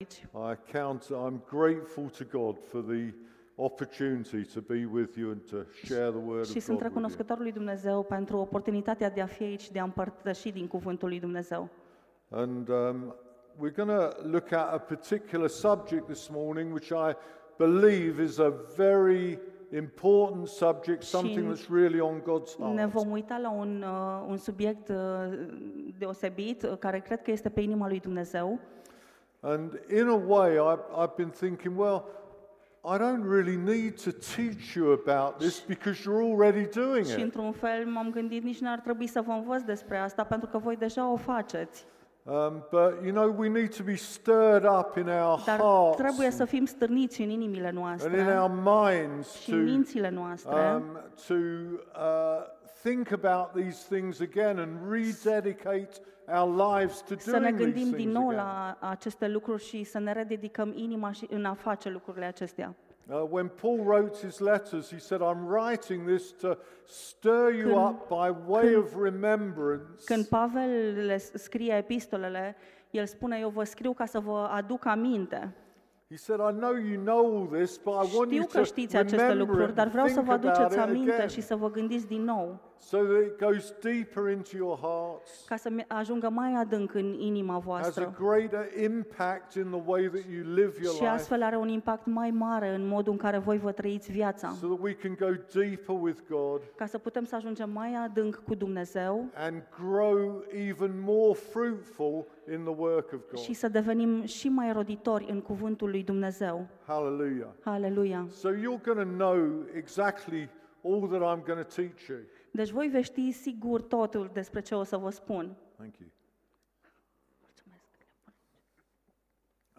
aici. I count, I'm grateful to God for the opportunity to be with you and to share the word Și of sunt God with you. recunoscător lui Dumnezeu pentru oportunitatea de a fi aici, de a împărtăși din cuvântul lui Dumnezeu. And um, we're going to look at a particular subject this morning, which I believe is a very important subject, something that's really on God's Ne heart. vom uita la un, uh, un subiect uh, deosebit, uh, care cred că este pe inima lui Dumnezeu. And in a way, I've, I've been thinking, well, I don't really need to teach you about this because you're already doing Și it. într-un fel m-am gândit, nici n-ar trebui să vă învăț despre asta, pentru că voi deja o faceți. Um, but you know, we need to be stirred up in our Dar hearts trebuie să fim stârniți în inimile and in noastre our minds și to în mințile noastre um, to uh, think about these things again and rededicate our lives to să ne doing these gândim din things nou again. la aceste lucruri și să ne rededicăm inima și în a face lucrurile acestea. Uh, when Paul wrote his letters, he said, "I'm writing this to stir you Când- up by way of remembrance." Când Pavel le scrie epistolele, el spune, eu vă scriu ca să vă aduc aminte. He said, "I know you know all this, but I want you Știu to că știți aceste remember lucruri, it dar and vreau să think vă about aduceți it aminte again, și să vă gândiți din nou, so that it goes deeper into your hearts." ca să ajungă mai adânc în inima has a voastră. greater impact in the way that you live your Și life astfel are un impact mai mare în modul în care voi vă trăiți viața, so that we can go deeper with God ca să putem să ajungem mai adânc cu Dumnezeu and grow even more fruitful in the work of God. și să devenim și mai roditori în cuvântul lui Dumnezeu. Hallelujah. Aleluia! So you're going to know exactly all that I'm going to teach you. Deci voi veți ști sigur totul despre ce o să vă spun. Thank you.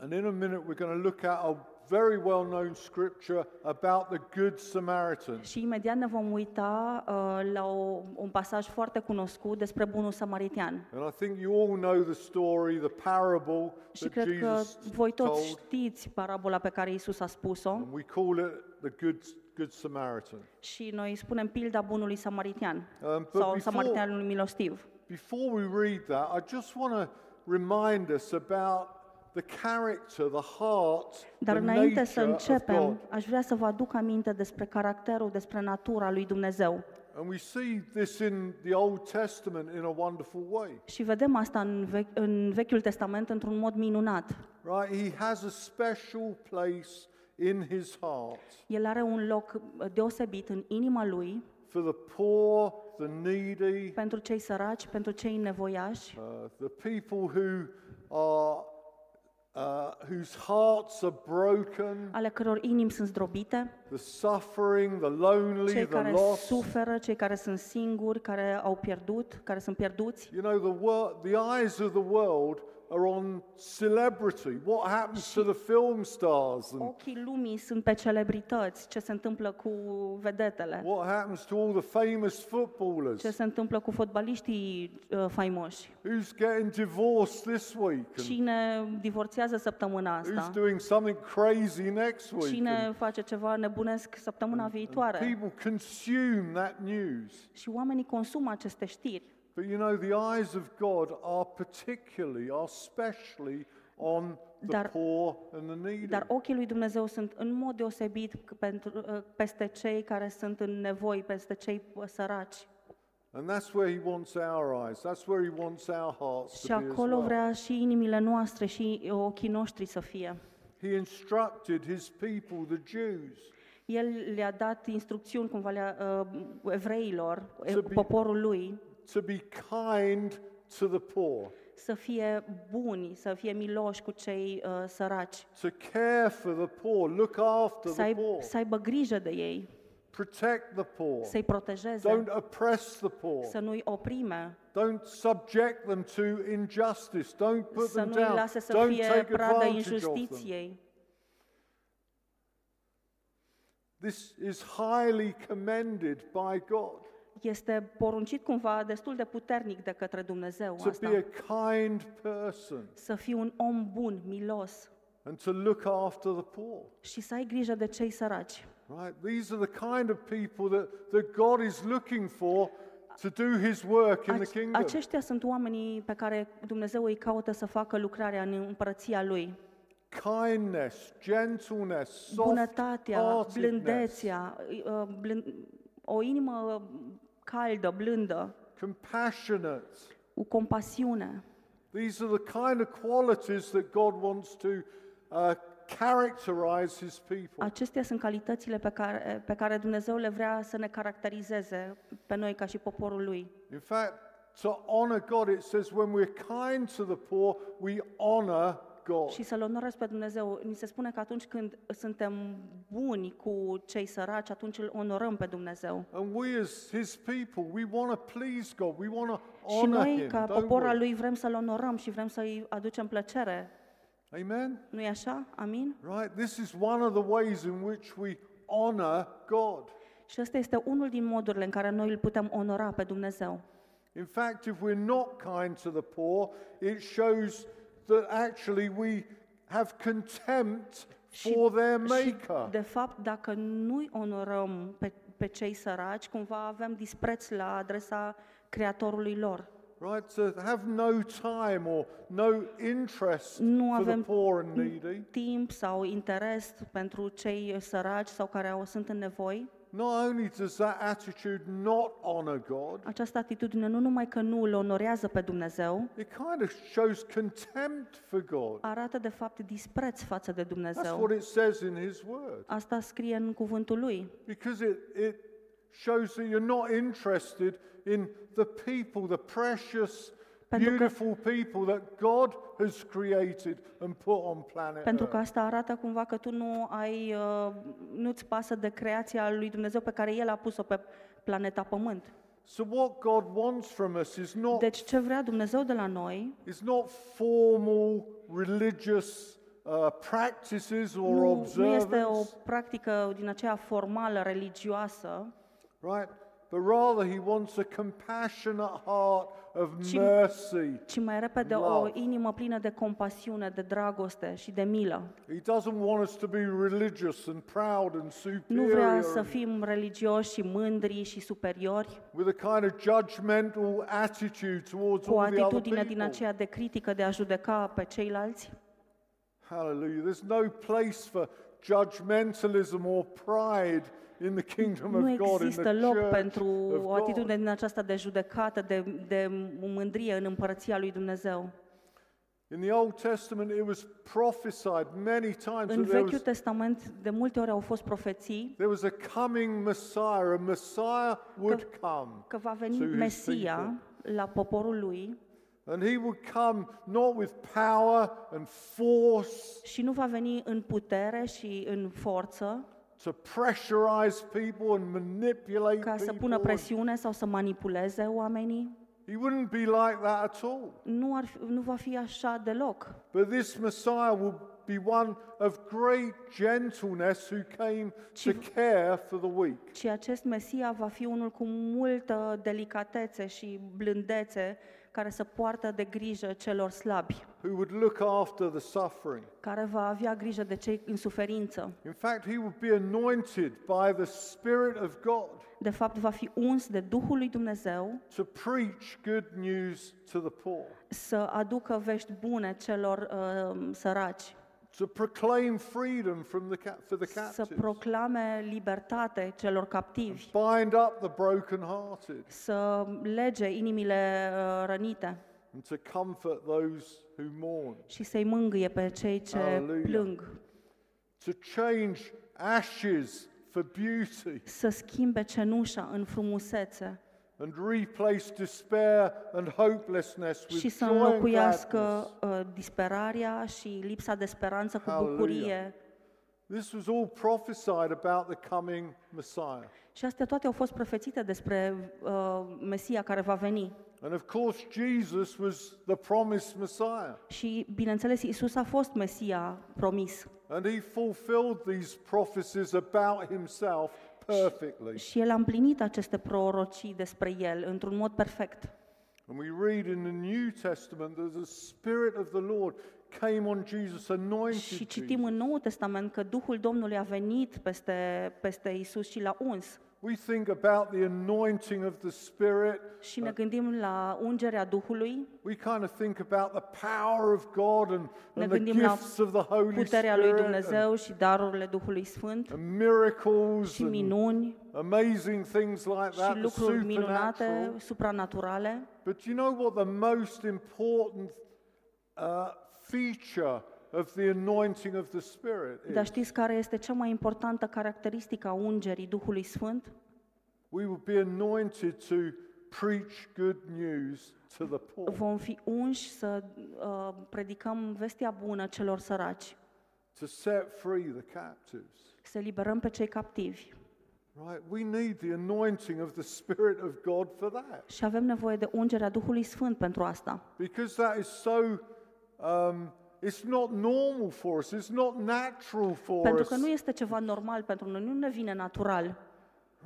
And in a minute, we're going to look at a very well known scripture about the Good Samaritan. Și imediat ne vom uita uh, la o, un pasaj foarte cunoscut despre bunul samaritean. And I think you all know the story, the parable Și that cred că Jesus voi toți told. știți parabola pe care Isus a spus-o And we call it the Good, Good Samaritan. și noi spunem pilda bunului samaritean Um, but sau before- samariteanului milostiv. Before we read that, I just want to remind us about the character, the heart, Dar the înainte să nature of începem, God. aș vrea să vă aduc aminte despre caracterul, despre natura lui Dumnezeu. And we see this in the Old Testament in a wonderful way. Și vedem asta în, ve- în Vechiul Testament într-un mod minunat. Right? He has a special place in his heart El are un loc uh, deosebit în inima lui for the poor, the needy, pentru cei săraci, pentru cei nevoiași, uh, the people who are uh, whose hearts are broken, ale căror inimi sunt zdrobite, the suffering, the lonely, cei the care lost. suferă, cei care sunt singuri, care au pierdut, care sunt pierduți. You know, the, wor- the eyes of the world are on celebrity. What happens to the film stars and Ochii lumii sunt pe celebrități, ce se întâmplă cu vedetele, what happens to all the famous footballers? ce se întâmplă cu fotbaliștii uh, faimoși. Who's getting divorced this week? And Cine divorțează săptămâna who's asta? doing something crazy next week? Cine And face ceva nebunesc săptămâna viitoare? people consume that news. Și oamenii consumă aceste știri. But you know, the eyes of God are particularly, are specially on the Dar- poor and the needy. Dar ochii lui Dumnezeu sunt în mod deosebit c- pentru, uh, peste cei care sunt în nevoi, peste cei uh, săraci. And that's where He wants our eyes. That's where He wants our hearts Și to be as acolo well. vrea și inimile noastre și uh, ochii noștri să fie. He instructed His people, the Jews, El le-a dat instrucțiuni cumva le uh, evreilor, e- Să bi- poporul lui, to be kind to the poor, să fie buni, să fie miloși cu cei uh, săraci, to care for the poor, look after să, the ai, poor, să aibă grijă de ei, protect the poor, să-i protejeze, don't oppress the poor, să nu-i oprime, don't subject them to injustice, don't put să them nu-i down, lase să don't fie take prada advantage of them. injustiției. This is highly commended by God Este poruncit cumva destul de puternic de către Dumnezeu to be asta. a kind person Să fii un om bun, milos and to look after the poor. și să ai grijă de cei săraci. Right? These are the kind of people that, that God is looking for to do his work in the Ac- kingdom. aceștia sunt oamenii pe care Dumnezeu îi caută să facă lucrarea în împărăția Lui. kindness, gentleness, bunătatea, soft-heartedness, blândețea, uh, blând, o inimă caldă, blândă, compassionate. cu compasiune. These are the kind of qualities that God wants to uh, characterize His people. Acestea sunt calitățile pe care, pe care Dumnezeu le vrea să ne caracterizeze pe noi ca și poporul Lui. In fact, to honor God, it says when we're kind to the poor, we honor God. Și să-L onorezi pe Dumnezeu. Ni se spune că atunci când suntem buni cu cei săraci, atunci îl onorăm pe Dumnezeu. And we as His people, we want to please God. We want to Și honor noi, Him, ca don't popor al we? Lui, vrem să-L onorăm și vrem să-i aducem plăcere. Amen? nu e așa? Amin? Right? This is one of the ways in which we honor God. Și ăsta este unul din modurile în care noi îl putem onora pe Dumnezeu. In fact, if we're not kind to the poor, it shows that actually we have contempt for their și, maker. de fapt, dacă nu-i onorăm pe, pe cei săraci, cumva avem dispreț la adresa Creatorului lor. Right? To have no time or no interest Nu for the avem poor and needy. timp sau interes pentru cei săraci sau care au, sunt în nevoi. Not only does that attitude not honor God, Această atitudine nu numai că nu îl onorează pe Dumnezeu, it kind of shows contempt for God. arată de fapt dispreț față de That's Dumnezeu. what it says in His Word. Asta scrie în cuvântul lui. Because it, it shows that you're not interested in the people, the precious, Pentru că- beautiful people that God has created and put on planet Pentru că Earth. asta arată cumva că tu nu ai, uh, nu-ți pasă de creația lui Dumnezeu pe care El a pus-o pe planeta Pământ. So what God wants from us is not, Deci ce vrea Dumnezeu de la noi is not formal religious uh, practices or nu, nu este o observance, practică din aceea formală, religioasă, right? But rather He wants a compassionate heart of Ci- mercy. ci mai repede o Love. inimă plină de compasiune, de dragoste și de milă. He doesn't want us to be religious and proud and Nu vrea superior să and fim religioși și mândri și superiori, with a kind of judgmental attitude towards cu o all the other atitudine din people. aceea de critică, de a judeca pe ceilalți. Hallelujah. There's no place for judgmentalism or pride in the kingdom Nu of God, in the există loc church pentru of o atitudine God. din aceasta de judecată, de, de mândrie în împărăția lui Dumnezeu. In the Old Testament, it was prophesied many times În that there Vechiul was, Testament, de multe ori au fost profeții there was a coming Messiah. A Messiah would come că va to veni his Mesia people. la poporul lui And he would come not with power and force și nu va veni în putere și în forță to pressurize people and manipulate ca să pună people. presiune sau să manipuleze oamenii. He wouldn't be like that at all. Nu, ar fi, nu va fi așa deloc. But this Messiah will be one of great gentleness who came to care for the weak. ci acest Mesia va fi unul cu multă delicatețe și blândețe care să poartă de grijă celor slabi, who would look after the suffering. care va avea grijă de cei în suferință. In fact, he would be anointed by the Spirit of God De fapt, va fi uns de Duhul lui Dumnezeu to preach good news to the poor, să aducă vești bune celor uh, săraci, to proclaim freedom from the ca- for the să captives, proclame libertate celor captivi, bind up the brokenhearted, să lege inimile uh, rănite. And to comfort those who mourn, și să-i mângâie pe cei ce Hallelujah. plâng, to change ashes for beauty. Să schimbe cenușa în frumusețe and replace despair and hopelessness with și să joy and înlocuiască gladness. uh, disperarea și lipsa de speranță cu Hallelujah. bucurie. This was all prophesied about the coming Messiah. Și astea toate au fost profețite despre uh, Mesia care va veni. And of course, Jesus was the promised Messiah. Și, bineînțeles, Isus a fost Mesia promis. And he fulfilled these prophecies about himself perfectly. Și El a împlinit aceste prorocii despre El într-un mod perfect. And we read in the New Testament that the Spirit of the Lord came on Jesus, anointed Și citim Jesus. în Noul Testament că Duhul Domnului a venit peste, peste Isus și l-a uns. We think about the anointing of the Spirit. și ne gândim la ungerea Duhului, We kind of think about the power of God and, ne and the gândim la gifts of the Holy puterea lui Spirit and, Dumnezeu și darurile Duhului Sfânt and miracles și and minuni amazing things like that, și the lucruri minunate, supernatural. supranaturale. But you know what the most important uh, feature of the anointing of the Spirit Dar is? știți care este cea mai importantă caracteristică a ungerii Duhului Sfânt? We will be anointed to preach good news to the poor, Vom fi unși să uh, predicăm vestea bună celor săraci, to set free the captives. să eliberăm pe cei captivi. Right? We need the anointing of the Spirit of God for that. Și avem nevoie de ungerea Duhului Sfânt pentru asta. Because that is so, um, it's not normal for us, it's not natural for Pentru us. că nu este ceva normal pentru noi, nu ne vine natural.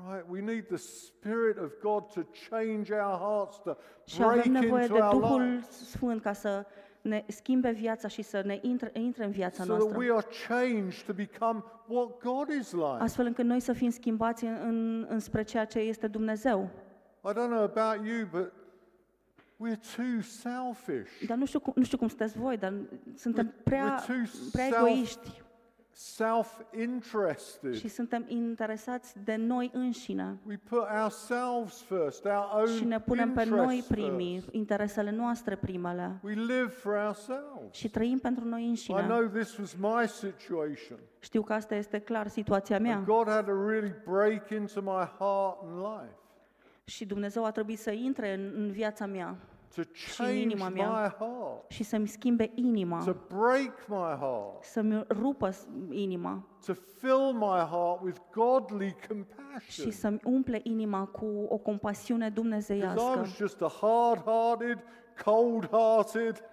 Right? We need the Spirit of God to change our hearts, to Și break avem nevoie into de our Duhul lives, Sfânt ca să ne schimbe viața și să ne intre, intre în viața so that noastră. we are changed to become what God is like. Astfel încât noi să fim schimbați în, în, înspre ceea ce este Dumnezeu. I don't know about you, but we're too selfish, Dar nu știu, cum, nu știu cum sunteți voi, dar suntem prea, we're too prea self- egoiști self-interested. și suntem interesați de noi înșine. We put ourselves first, our Și ne own punem pe noi interests primii, first. interesele noastre primele. We live for ourselves. Și trăim pentru noi I înșine. know this was my situation. Știu că asta este clar situația And mea. God had to really break into my heart and life Și Dumnezeu a trebuit să intre în, în viața mea to în change inima my mea. heart, și să-mi schimbe to inima, break my heart, să-mi rupă s- inima to fill my heart with godly și compassion. să-mi umple inima cu o compasiune Because I dumnezeiască. was just a hard-hearted, cold-hearted.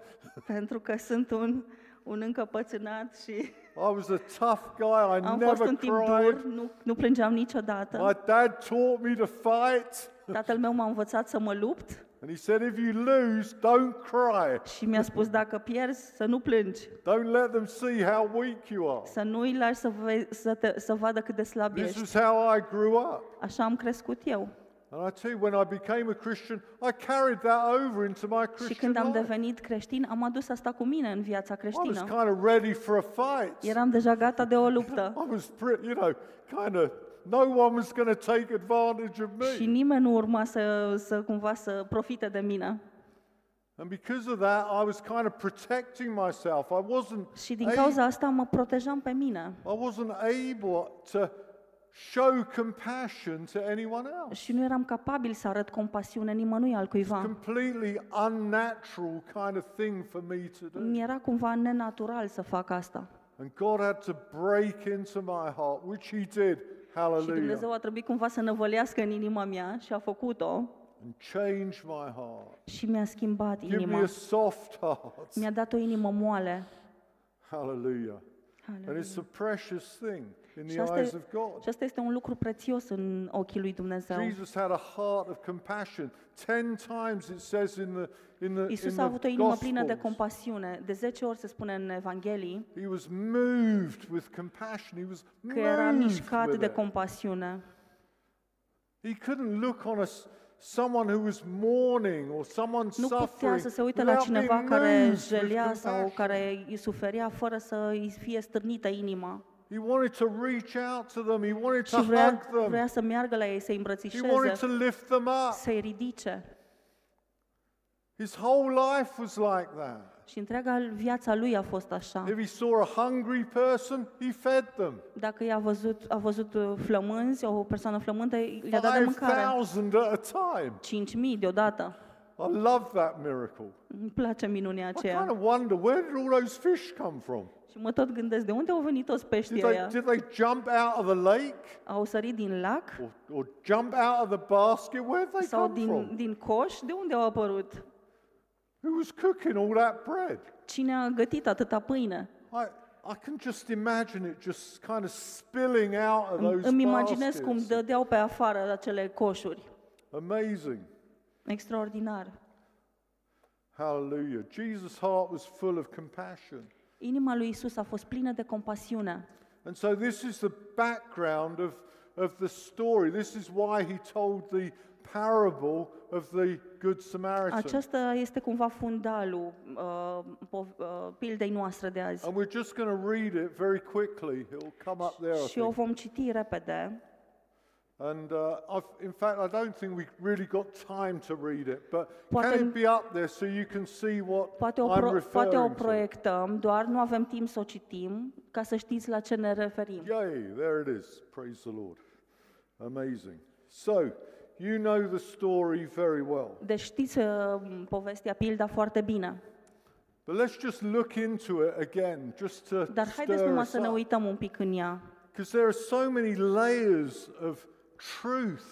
Pentru că sunt un, un încăpățânat și I was a tough guy. I am fost never un tip dur, cried. nu, nu plângeam niciodată. My dad taught me to fight. Tatăl meu m-a învățat să mă lupt And he said, if you lose, don't cry. și mi-a spus dacă pierzi să nu plângi, Don't let them see how weak you are. să nu îi lași să, ve- să, te, să vadă cât de slab This ești. is how I grew up. Așa am crescut eu. And I tell you, when I became a Christian, I carried that over into my Și Christian când am life. devenit creștin, am adus asta cu mine în viața I was creștină. kind of ready for a fight. Eram deja gata de o luptă. I was, pre- you know, kind of, no one was going to take advantage of Și me. nimeni nu urma să, să cumva să profite de mine. And because of that, I was kind of protecting myself. I wasn't, Și din a- cauza asta mă protejam pe mine. I wasn't able to show compassion to anyone else. Și nu eram capabil să arăt compasiune nimănui altcuiva. Completely unnatural kind of thing for me to do. Mi era cumva nenatural să fac asta. And God had to break into my heart, which He did. Și Hallelujah. Dumnezeu a trebuit cumva să năvălească în inima mea și a făcut-o And change my heart. și mi-a schimbat Give me inima. a soft heart. Mi-a dat o inimă moale. Hallelujah. And Aleluia. it's a precious thing in Și the asta, eyes e, of God. și asta este un lucru prețios în ochii lui Dumnezeu. Jesus had a heart of compassion. Ten times it says in the in the Isus in a avut o the inimă plină de Gospels. compasiune. De 10 ori se spune în Evanghelii He was moved with compassion. He was că era moved mișcat with de it. compasiune. He couldn't look on us someone who was mourning or someone Nu putea suffering să se uite la without being cineva care moved with jelea sau compassion. care îi suferea fără să îi fie stârnită inima. He wanted to reach out to them. He wanted to Și vrea, hug them. vrea să meargă la ei, să-i He wanted îmbrățișeze, to lift them up. să-i ridice. His whole life was like that. Și întreaga viața lui a fost așa. If he saw a hungry person, he fed them. Dacă i-a văzut, a văzut uh, flămânzi, o persoană flământă, le-a dat de mâncare. 5,000 at a time. 5.000 deodată. I love that miracle. Îmi place minunia I kind aceea. of wonder where did all those fish come from? Și mă tot gândesc, de unde au venit toți Did peștii they, ăia? did they jump out of the lake Au sărit din lac or, or jump out of the basket? Where did they sau come din, from? din coș? De unde au apărut? Who was cooking all that bread? Cine a gătit atâta pâine? I, I can just imagine it just kind of spilling out of Îmi, those îmi imaginez cum baskets. dădeau pe afară acele coșuri. Amazing. Extraordinar. Hallelujah. Jesus' heart was full of compassion. Inima lui Isus a fost plină de compasiune. And so this is the background of, of the story. This is why he told the parable of the Good Samaritan. Acesta este cumva fundalul uh, po- uh, pildei noastre de azi. And we're just going to read it very quickly. It'll come up there, I Și o think. vom citi repede. And uh, I've, in fact, I don't think we've really got time to read it, but Poate- can it be up there so you can see what Poate o, I'm pro- poate o referring to? proiectăm, doar nu avem timp să o citim, ca să știți la ce ne referim. Yay, there it is. Praise the Lord. Amazing. So, you know the story very well. Deci știți uh, povestea, pilda foarte bine. But let's just look into it again, just to Dar haideți stir numai us să ne up. uităm un pic în ea. Because there are so many layers of truth,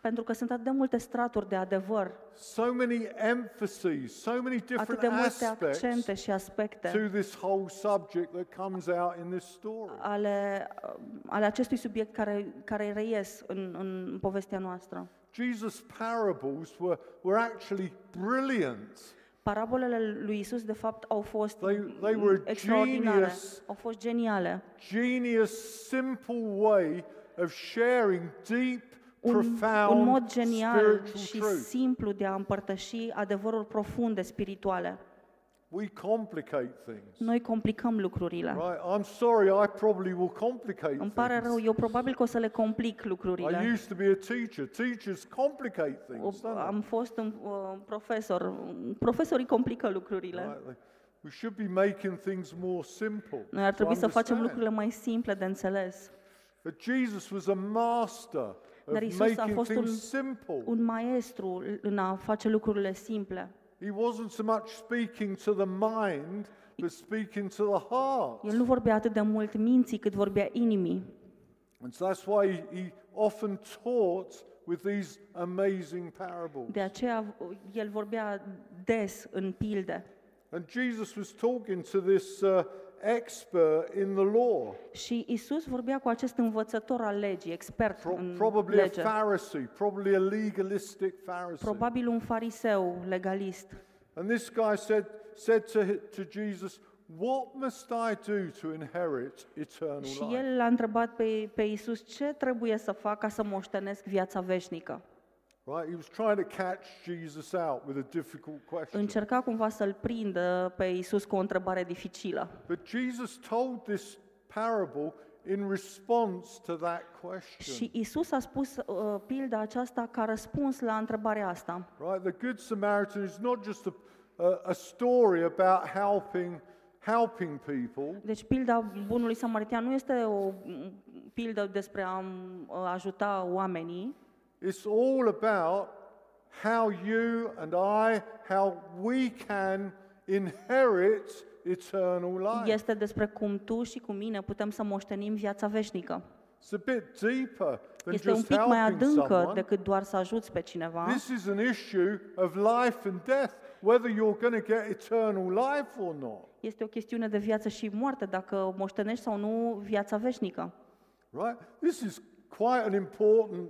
Pentru că sunt atât de multe straturi de adevăr, so many emphases, so many atât different de multe aspects accente și aspecte to this whole subject that comes out in this story. ale, uh, ale acestui subiect care, care reies în, în povestea noastră. Jesus' parables were, were actually brilliant. Parabolele lui Isus, de fapt, au fost They- they were extraordinare, genius. au fost geniale. Genius, simple way of sharing deep, Un, profound un mod genial spiritual și truth. simplu de a împărtăși adevăruri profunde spirituale. We complicate things. Noi complicăm lucrurile. Right? I'm sorry, I probably will complicate Îmi pare things. rău, eu probabil că o să le complic I lucrurile. used to be a teacher. Teachers complicate O- things, don't they? Am fost un uh, profesor. Profesorii complică lucrurile. Right? They- We should be making things more simple. Noi ar to trebui să facem understand. lucrurile mai simple de înțeles. But Jesus was a master Dar of Isus a making fost un, things simple. un maestru în a face lucrurile simple. He wasn't so much speaking to the mind, but speaking to the heart. El nu vorbea atât de mult minții cât vorbea inimii. And so that's why he, he often taught with these amazing parables. De aceea el vorbea des în pilde. And Jesus was talking to this uh, expert in the law, Și Isus vorbea cu acest învățător al legii, expert pro- în probably a lege. Pharisee, probably a legalistic Pharisee. Probabil un fariseu legalist. And this guy said, said to, hi- to Jesus, What must I do to inherit eternal Și life? el l-a întrebat pe, pe Isus ce trebuie să fac ca să moștenesc viața veșnică. Right? He was trying to catch Jesus out with a difficult question. Încerca cumva să-l prindă pe Isus cu o întrebare dificilă. But Jesus told this parable in response to that question. Și Isus a spus uh, pilda aceasta ca răspuns la întrebarea asta. Right? The Good Samaritan is not just a, a, a story about helping, helping people, Deci pilda bunului samaritian nu este o m, pildă despre a m, ajuta oamenii, it's all about how you and I, how we can inherit eternal life. este despre cum tu și cu mine putem să moștenim viața veșnică. It's a bit deeper than Este un just pic mai helping adâncă someone. decât doar să ajuți pe cineva. This is an issue of life and death, whether you're going to get eternal life or not. Este o chestiune de viață și moarte, dacă moștenești sau nu viața veșnică. Right? This is quite an important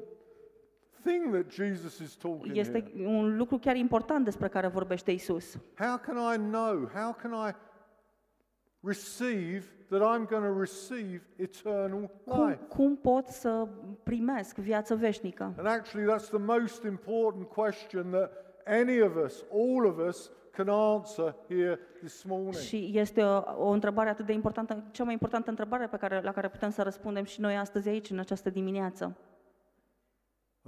thing that Jesus is talking Este here. un lucru chiar important despre care vorbește Isus. How can I know? How can I receive that I'm going to receive eternal Cum, life? cum pot să primesc viață veșnică? And actually, that's the most important question that any of us, all of us, can answer here this morning. Și este o, o întrebare atât de importantă, cea mai importantă întrebare pe care, la care putem să răspundem și noi astăzi aici, în această dimineață.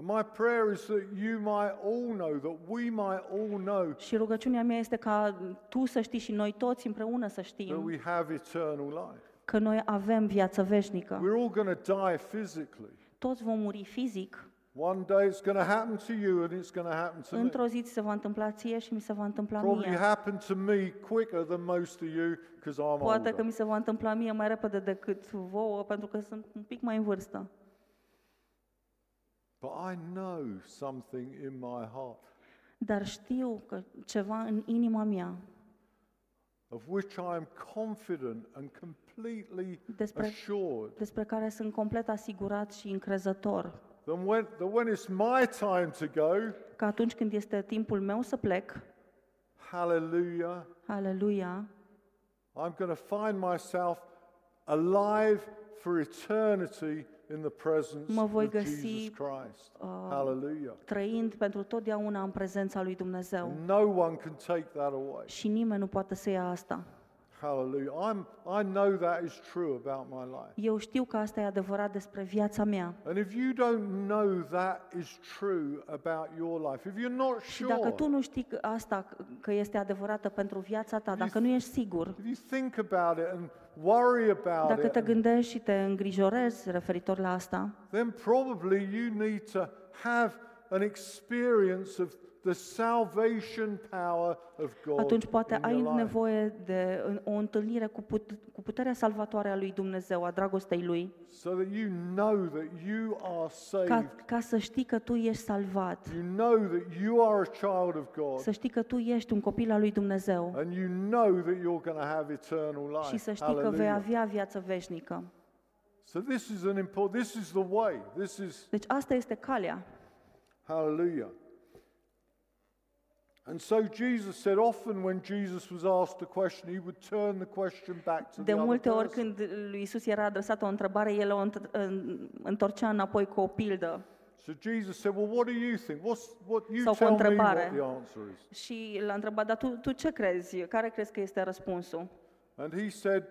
And my prayer is that you might all know, that we might all know Și rugăciunea mea este ca tu să știi și noi toți împreună să that știm we have eternal life. că noi avem viață veșnică. We're all going to die physically. Toți vom muri fizic, One day it's going to happen to you and it's going to happen to me. într-o zi ți se va întâmpla ție și mi se va întâmpla Probably mie. happen to me quicker than most of you because I'm Poate că older. mi se va întâmpla mie mai repede decât vouă, pentru că sunt un pic mai în vârstă. But I know something in my heart Dar știu că ceva în inima mea of which I am confident and completely Despre- assured. despre care sunt complet asigurat și încrezător. That when, that when it's my time to go, că atunci când este timpul meu să plec, hallelujah, aleluia, I'm going to find myself alive for eternity in the presence Mă voi of găsi, Jesus Christ. uh, Hallelujah. trăind pentru totdeauna în prezența lui Dumnezeu. No one can take that away. Și nimeni nu poate să ia asta. Hallelujah. I'm, I know that is true about my life. Eu știu că asta e adevărat despre viața mea. And if you don't know that is true about your life, if you're not Și dacă sure, tu nu știi că asta că este adevărată pentru viața ta, dacă nu ești sigur, if you think about it and worry about dacă it, te gândești și te îngrijorezi referitor la asta, then probably you need to have an experience of the salvation power of God atunci poate in ai your life. nevoie de o întâlnire cu, put, cu puterea salvatoare a lui Dumnezeu, a dragostei lui, so that you know that you are saved. ca, ca să știi că tu ești salvat, You know that you are a child of God. să știi că tu ești un copil al lui Dumnezeu And you know that you're going to have eternal life. și să știi că vei Hallelujah. avea viață veșnică. So this is an important this is the way. This is Deci asta este calea. hallelujah. And so Jesus said often when Jesus was asked a question, he would turn the question back to De the other multe ori când lui Isus era adresată o întrebare, el o întorcea înapoi cu o pildă So Jesus said, "Well, what do you think? What's what you Sau cu o tell me what the answer is?" și l-a întrebat, dar tu, tu ce crezi? Care crezi că este răspunsul? And he said,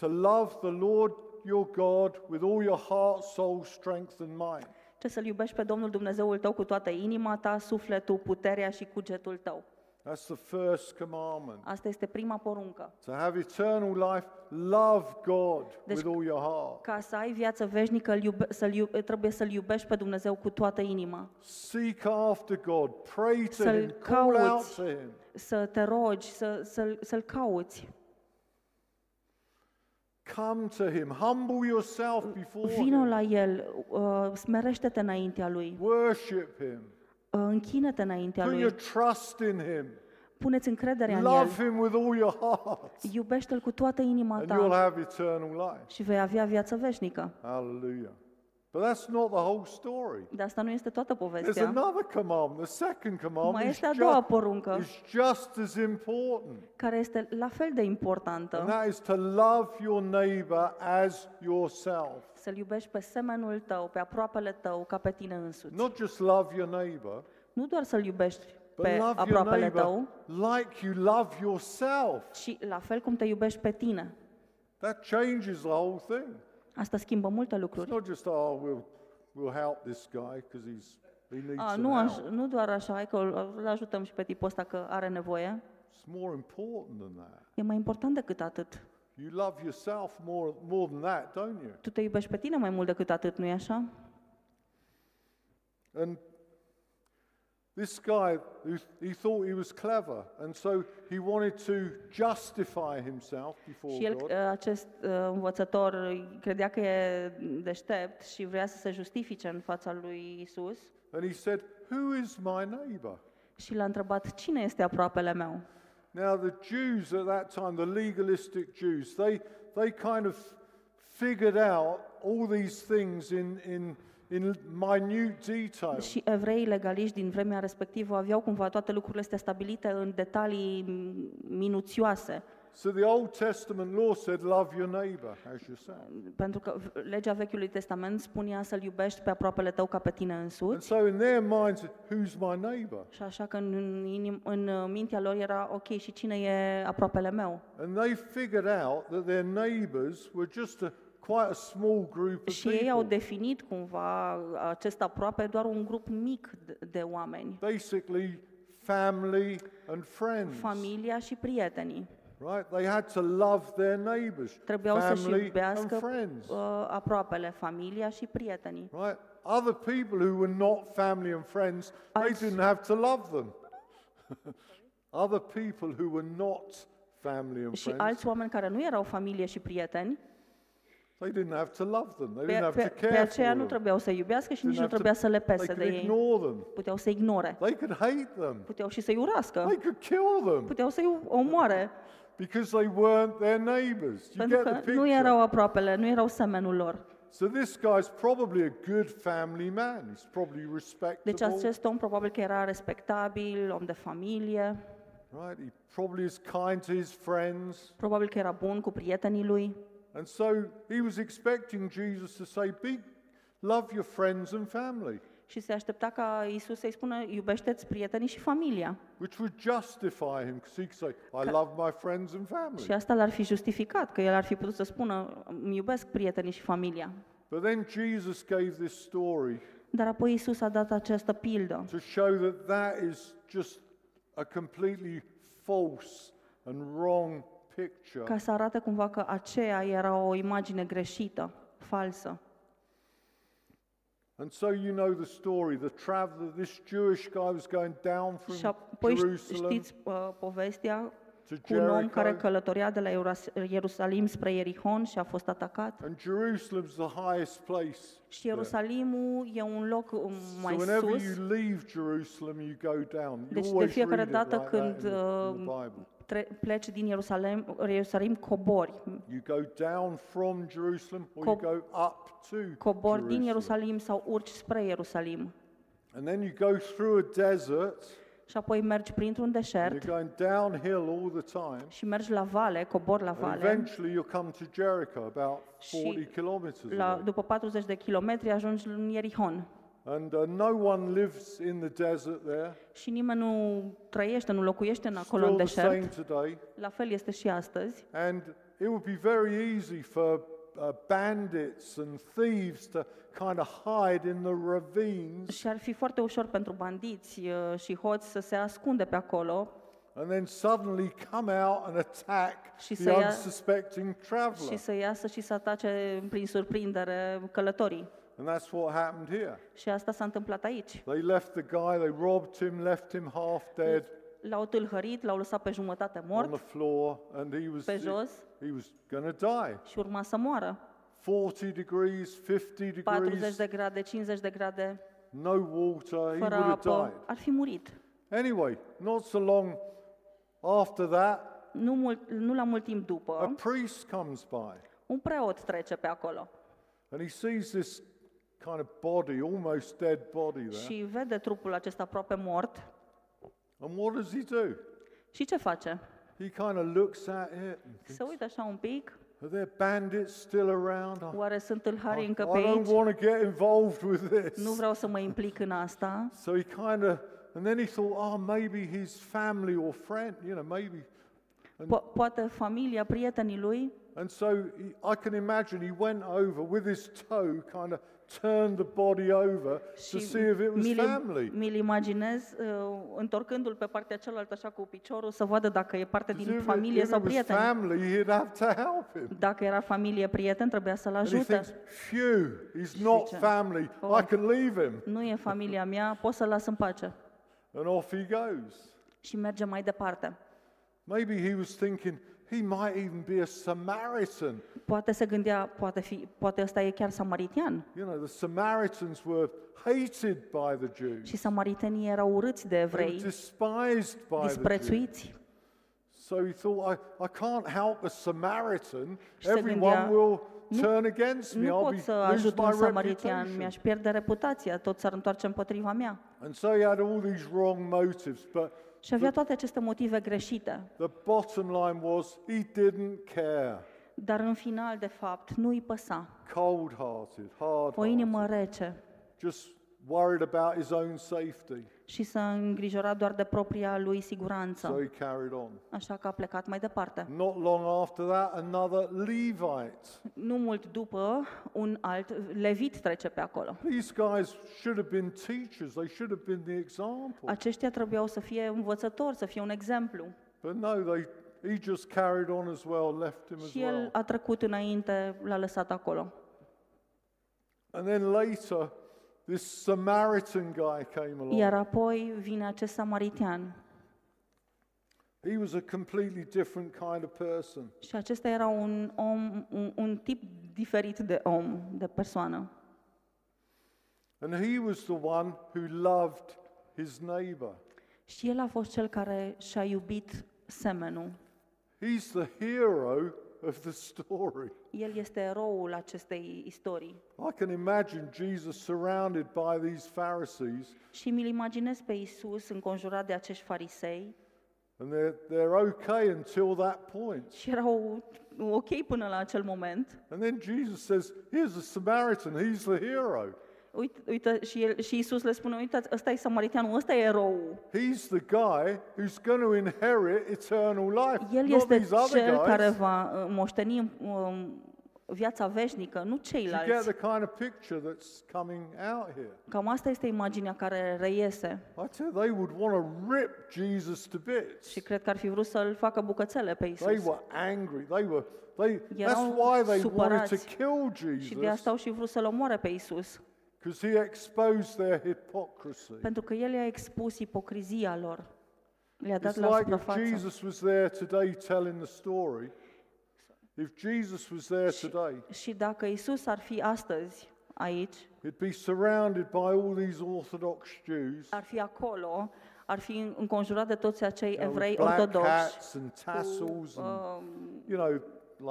"To love the Lord your God with all your heart, soul, strength and mind." Ce să-L iubești pe Domnul Dumnezeul tău cu toată inima ta, sufletul, puterea și cugetul tău. That's the first commandment. Asta este prima poruncă. To have eternal life, love God Deci- with all your heart. Ca să ai viață veșnică, îl iube, să-l iube, trebuie să-L iubești pe Dumnezeu cu toată inima. Seek after God, pray to Să-L Him, call out cauți. to Him. Să te rogi, să, să-L, să-l cauți. Come to Him, humble yourself before Vino Him, la El, uh, smerește-te înaintea Lui, worship Him, uh, închină-te înaintea put Lui, your trust in Him, puneți încrederea în love El, Him with all your heart, iubește-L cu toată inima and you'll ta have eternal life. și vei avea viață veșnică. Hallelujah. But that's not the whole story. Dar asta nu este toată There's povestea. another commandment. The second commandment Mai is este a doua just, poruncă, is just as important. care este la fel de And importantă, that is to love your neighbor as yourself. să-L iubești pe semenul tău, pe aproapele tău, ca pe tine însuți. Not just love your neighbor, Nu doar să-L iubești but pe love your aproapele neighbor tău, like you love yourself. ci la fel cum te iubești pe tine. That changes the whole thing. Asta schimbă multe It's lucruri. not just, oh, we'll, we'll help this guy because he's he needs A, some nu, aș, help. nu doar așa, hai că îl îl ajutăm și pe tipul ăsta că are nevoie. It's more important than that. E mai important decât atât. You love yourself more, more than that, don't you? Tu te iubești pe tine mai mult decât atât, nu-i așa? And this guy, he thought he was clever, and so he wanted to justify himself before Și el, God. acest uh, învățător, credea că e deștept și vrea să se justifice în fața lui Isus And he said, Who is my neighbor? și l-a întrebat, cine este aproapele meu? Now, the Jews at that time, the legalistic Jews, they, they kind of figured out all these things in, in, in minute detail. Și evrei legaliști din vremea respectivă aveau cumva toate lucrurile astea stabilite în detalii m, minuțioase, So the Old Testament law said, Love your neighbor as yourself. pentru că v- legea Vechiului Testament spunea să-l iubești pe aproapele tău ca pe tine And însuți. so in their minds, who's my neighbor? Și așa că în, inim, în uh, mintea lor era, ok, și cine e aproapele meu? And they figured out that their neighbors were just a, quite a small group of Și ei au people. definit cumva acest aproape doar un grup mic de, de oameni, Basically, family and friends. familia și prietenii. Right? They had to love their neighbors, Trebuiau să-și family and iubească friends. uh, aproapele, familia și prietenii. Right? Other people who were not family and friends, they Alți- didn't have to love them. Other people who were not family and Și friends, alți oameni care nu erau familie și prieteni, they didn't have to love them. They pe, didn't have pe, to pe care aceea for nu them. trebuiau să iubească și Didn't nici nu have to- trebuia să le They pese de could ei. ignore them. Puteau să ignore, They could hate them. puteau și să-i urască, They could kill them puteau să-i omoare, because they weren't their neighbors. You pentru get the că picture? nu erau aproapele, nu erau semenul lor. So this guy's probably a good family man. He's probably Deci respectable. acest om probabil că era respectabil, om de familie, Right? He probably is kind to his friends. probabil că era bun cu prietenii lui. And so he was expecting Jesus to say, Be, love your friends and family, Și se aștepta ca Isus să-i spună, iubește-ți prietenii și familia. which would justify him because he could say, I love my friends and family. Și asta l-ar fi justificat, că el ar fi putut să spună, îmi iubesc prietenii și familia. But then Jesus gave this story Dar apoi Isus a dat această pildă to show that that is just a completely false and wrong. Ca să arate cumva că aceea era o imagine greșită, falsă. And so you know the story. The traveler, this Jewish guy was going down Și from apoi ș- Jerusalem știți uh, povestea to cu un om Jericho. care călătorea de la Ieras- Ierusalim spre Ierihon și a fost atacat. And Jerusalem's the highest place. Și Ierusalimul e un loc um, So mai whenever sus. you leave Jerusalem, you go down. You Deci de always fiecare read it dată like that când in the, in the uh, Bible. tre- pleci din Ierusalim, Ierusalim cobori. You go down from Jerusalem or Co- you go up to Cobori din Jerusalem. Ierusalim sau urci spre Ierusalim. And then you go through a desert Și apoi mergi printr-un and deșert you're going downhill all the time. și mergi la vale, cobori la And vale. eventually you'll come to Jericho, about Și 40 kilometers La, away. după 40 de kilometri ajungi în Ierihon. And uh, no one lives in the desert there. Și nimeni nu trăiește, nu locuiește în acolo în Still the same deșert. today. La fel este și astăzi. And it would be very easy for uh, bandits and thieves to kind of hide in the ravines Și ar fi foarte ușor pentru bandiți uh, și hoți să se ascunde pe acolo and then suddenly come out and attack Și the să ia- unsuspecting și traveler. să iasă și să atace prin surprindere călătorii. And that's what happened here. Și asta s-a întâmplat aici. They left the guy, they robbed him, left him half dead L-au tâlhărit, l-au lăsat pe jumătate on the mort floor, and he was pe jos he was going to die. și urma să moară. 40 degrees, 50 40 degrees, de grade, 50 de grade, no water, he fără would have apă, died. ar fi murit. Anyway, not so long after that, Nu, mult, nu la mult timp a după, priest comes by un preot trece pe acolo and he sees this kind of body, almost dead body there. și vede trupul acesta aproape mort And what does he do? și ce face? He kind of looks at it and Se uită așa un pic, are there bandits still around? I, oare sunt tâlharii încă I don't want to get involved with this. Nu vreau să mă implic în asta. So he kind of, and then he thought, oh, maybe his family or friend, you know, maybe. Po- poate familia, prietenii lui And so he, I can imagine he went over with his toe, kind of turned the body over to și see if it was mi-l, family. mi-l imaginez uh, întorcându-l pe partea cealaltă așa cu piciorul să vadă dacă e parte 'Cause din if, it, familie if sau it was prieten. family, he'd have to help him. Dacă era familie, prieten, trebuia să-l And he ajute. thinks, phew, he's not zice, family. "Oh." I can leave him. Nu e familia mea, pot să-l las în pace. And off he goes. Și merge mai departe. Maybe he was thinking, he might even be a Samaritan. Poate se gândea, poate, fi, poate ăsta e chiar samaritian. You know, the Samaritans were hated by the Jews. Și samaritenii erau urâți de They were evrei, despised by the Jews. disprețuiți. So he thought, I, I can't help a Samaritan. Și se Everyone gândea, will nu- turn against me. Nu I'll pot be să lose ajut un my samaritian, reputation. mi-aș pierde reputația, tot s-ar întoarce împotriva mea. And so he had all these wrong motives, but Și avea toate aceste motive greșite. the bottom line was he didn't care. Dar în final, de fapt, nu îi păsa. Cold-hearted, hard O inimă rece just worried about his own safety. și s-a îngrijorat doar de propria lui So siguranță. he carried on. Așa că a plecat mai departe. Not long after that, another Levite. Nu mult după, un alt levit trece pe acolo. These guys should have been teachers. They should have been the example. Aceștia trebuiau să fie învățători, să fie un exemplu. But no, they, he just carried on as well, left him as Și el well. a trecut înainte, l-a lăsat acolo. And then later, this Samaritan guy came along. Iar apoi vine acest samaritian. He was a completely different kind of person. Și acesta era un om, un, un tip diferit de om, de persoană. And he was the one who loved his neighbor. Și el a fost cel care și-a iubit semenul. He's the hero of the story. El este eroul acestei istorii. I can imagine Jesus surrounded by these Pharisees, Și mi-l imaginez pe Isus înconjurat de acești farisei and they're, they're okay until that point. și erau ok până la acel moment. And then Jesus says, Here's a Samaritan, he's the hero. Uite, uite și, el, și Isus le spune, uitați, ăsta e samariteanul, ăsta e eroul. He's the guy who's going to inherit eternal life. El not este these other cel care guys. va uh, moșteni um, viața veșnică, nu Do you get ceilalți. the kind of picture that's coming out here? Cam asta este imaginea care reiese. I tell you, they would want to rip Jesus to bits. Și cred că ar fi vrut să-l facă bucățele pe They Isus. were angry. They were. They. Erau That's why they wanted to supărați. kill Și de Jesus asta au și vrut să-l omoare pe Isus. Because he exposed their hypocrisy. Pentru că el i-a expus ipocrizia lor. Le-a dat It's la like if suprafață. Jesus was there today telling the story. If Jesus was there today, Și dacă Isus ar fi astăzi aici, he'd be surrounded by all these Orthodox Jews. ar fi acolo, ar fi înconjurat de toți acei you know, with evrei black ortodoxi, hats and tassels, and um, you know,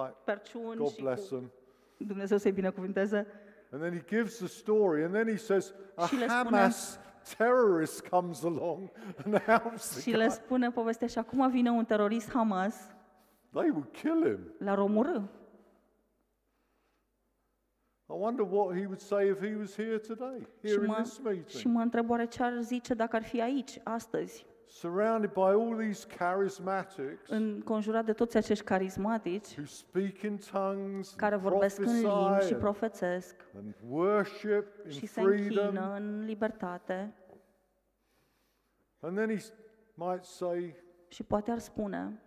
like perciuni God și bless cu... them. Dumnezeu să-i binecuvânteze. And then he gives the story, and then he says, a Și le spune- Hamas terrorist comes along and helps Și the le guy. spune povestea și acum vine un terorist Hamas, They would kill him. l-ar omorâ. I wonder what he would say if he was here today, Și here in mă, this și meeting, mă întreb oare ce ar zice dacă ar fi aici, astăzi, surrounded by all these charismatics înconjurat de toți acești carismatici who speak in tongues, care and vorbesc în limbi și prophesy, and, profețesc and worship in și se freedom. închină în libertate And then he might say, și poate ar spune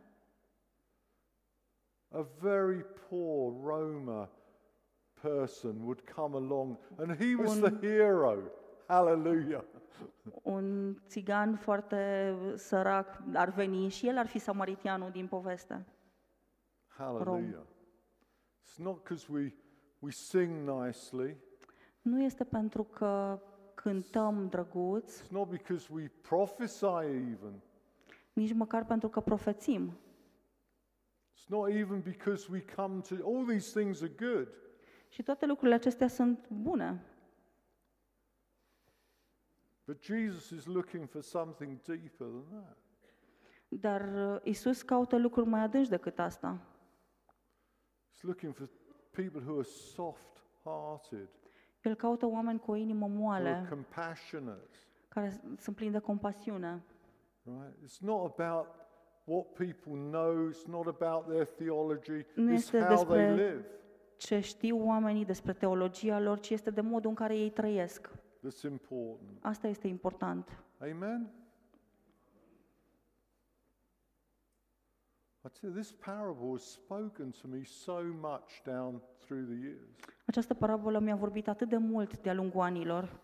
a very poor Roma person would come along, and he was Un- the hero. Hallelujah. Un țigan foarte sărac ar veni și el ar fi samaritianul din poveste. Hallelujah. It's not because we, we sing nicely, Nu este pentru că cântăm drăguț, it's not because we prophesy even, nici măcar pentru că profețim. it's not even because we come to, all these things are good, Și toate lucrurile acestea sunt bune. But Jesus is looking for something deeper than that. Dar uh, Isus caută lucruri mai adânci decât asta. He's looking for people who are soft hearted, El caută oameni cu o inimă who are moale, compassionate. care sunt plini de compasiune. Right? It's not about what people know, it's not about their theology, Nu it's este how despre- they live Ce știu oamenii despre teologia lor, ci este de modul în care ei trăiesc. That's important. Asta este important. Amen? I tell you, this parable has spoken to me so much down through the years. Această parabolă mi-a vorbit atât de mult de-a lungul anilor.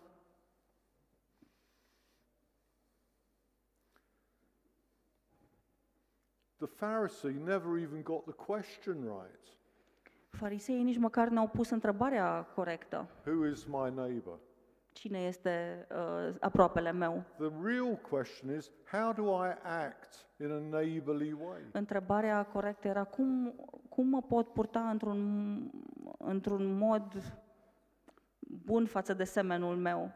The Pharisee never even got the question right Fariseii nici măcar n-au pus întrebarea corectă. Who is my neighbor? Cine este uh, aproapele meu? The real question is how do I act in a neighborly way? Întrebarea corectă era cum, cum mă pot purta într-un, într-un mod bun față de semenul meu,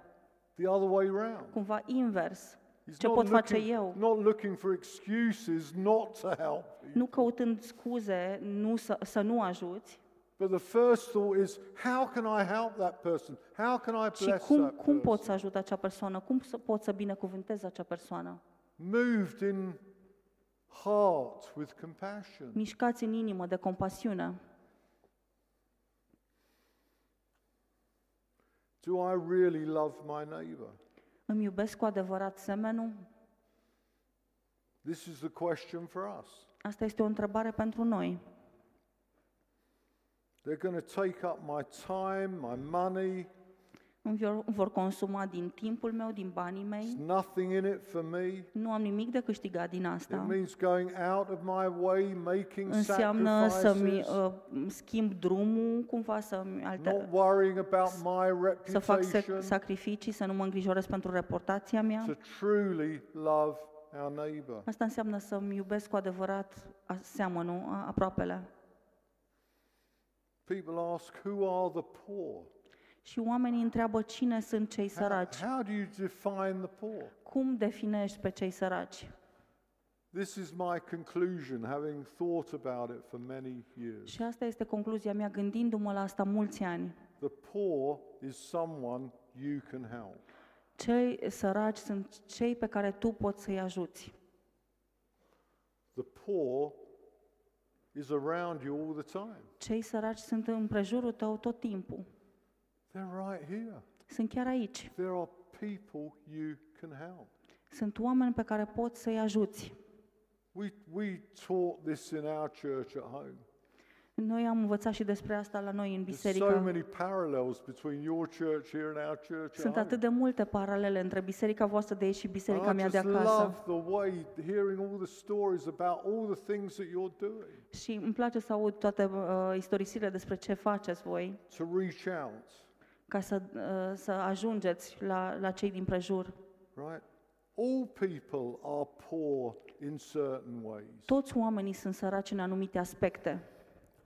The other way round. cumva invers. He's Ce not pot face looking, eu? not looking for excuses not to help you. Nu căutând scuze nu să, să nu ajuți, But the first thought is, how can I help that person? How can I ci bless cum, that cum pot person? să ajut acea persoană, cum să pot să binecuvântez acea persoană. Moved in heart with compassion. Mișcați în inimă de compasiune. Do I really love my neighbor? Îmi iubesc cu adevărat semenul? This is the question for us. Asta este o întrebare pentru noi. They're going to take up my time, my money. Îmi vor, vor consuma din timpul meu, din banii There's mei. nothing in it for me. Nu am nimic de câștigat din It asta. means going out of my way, making Înseamnă să-mi sacrifices, uh, schimb drumul, cumva să-mi alter, not worrying about my să fac sac- reputation, sacrificii, să nu mă îngrijorez pentru reputația mea. to truly love our neighbor. Asta înseamnă să-mi iubesc cu adevărat a- seamănul, a- aproapele. People ask, who are the poor? Și oamenii întreabă cine sunt cei How, săraci. how do you define the poor? Cum definești pe cei săraci? This is my conclusion, having thought about it for many years. Și asta este concluzia mea gândindu-mă la asta mulți ani. The poor is someone you can help. Cei săraci sunt cei pe care tu poți să-i ajuți. The poor is around you all the time. Cei săraci sunt în prejurul tău tot timpul. They're right here. Sunt chiar aici. There are people you can help. Sunt oameni pe care poți să-i ajuți. We, we taught this in our church at home. Noi am învățat și despre asta la noi în There's so biserică. many parallels between your church here and our church Sunt at atât home. de multe paralele între biserica voastră de aici și biserica I mea de just acasă. love the way, hearing all the stories about all the things that you're doing Și îmi place să aud toate uh, istorisirile despre ce faceți voi, to reach out, ca să, uh, să ajungeți la, la cei din prejur. right? All people are poor in certain ways. Toți oamenii sunt săraci în anumite aspecte.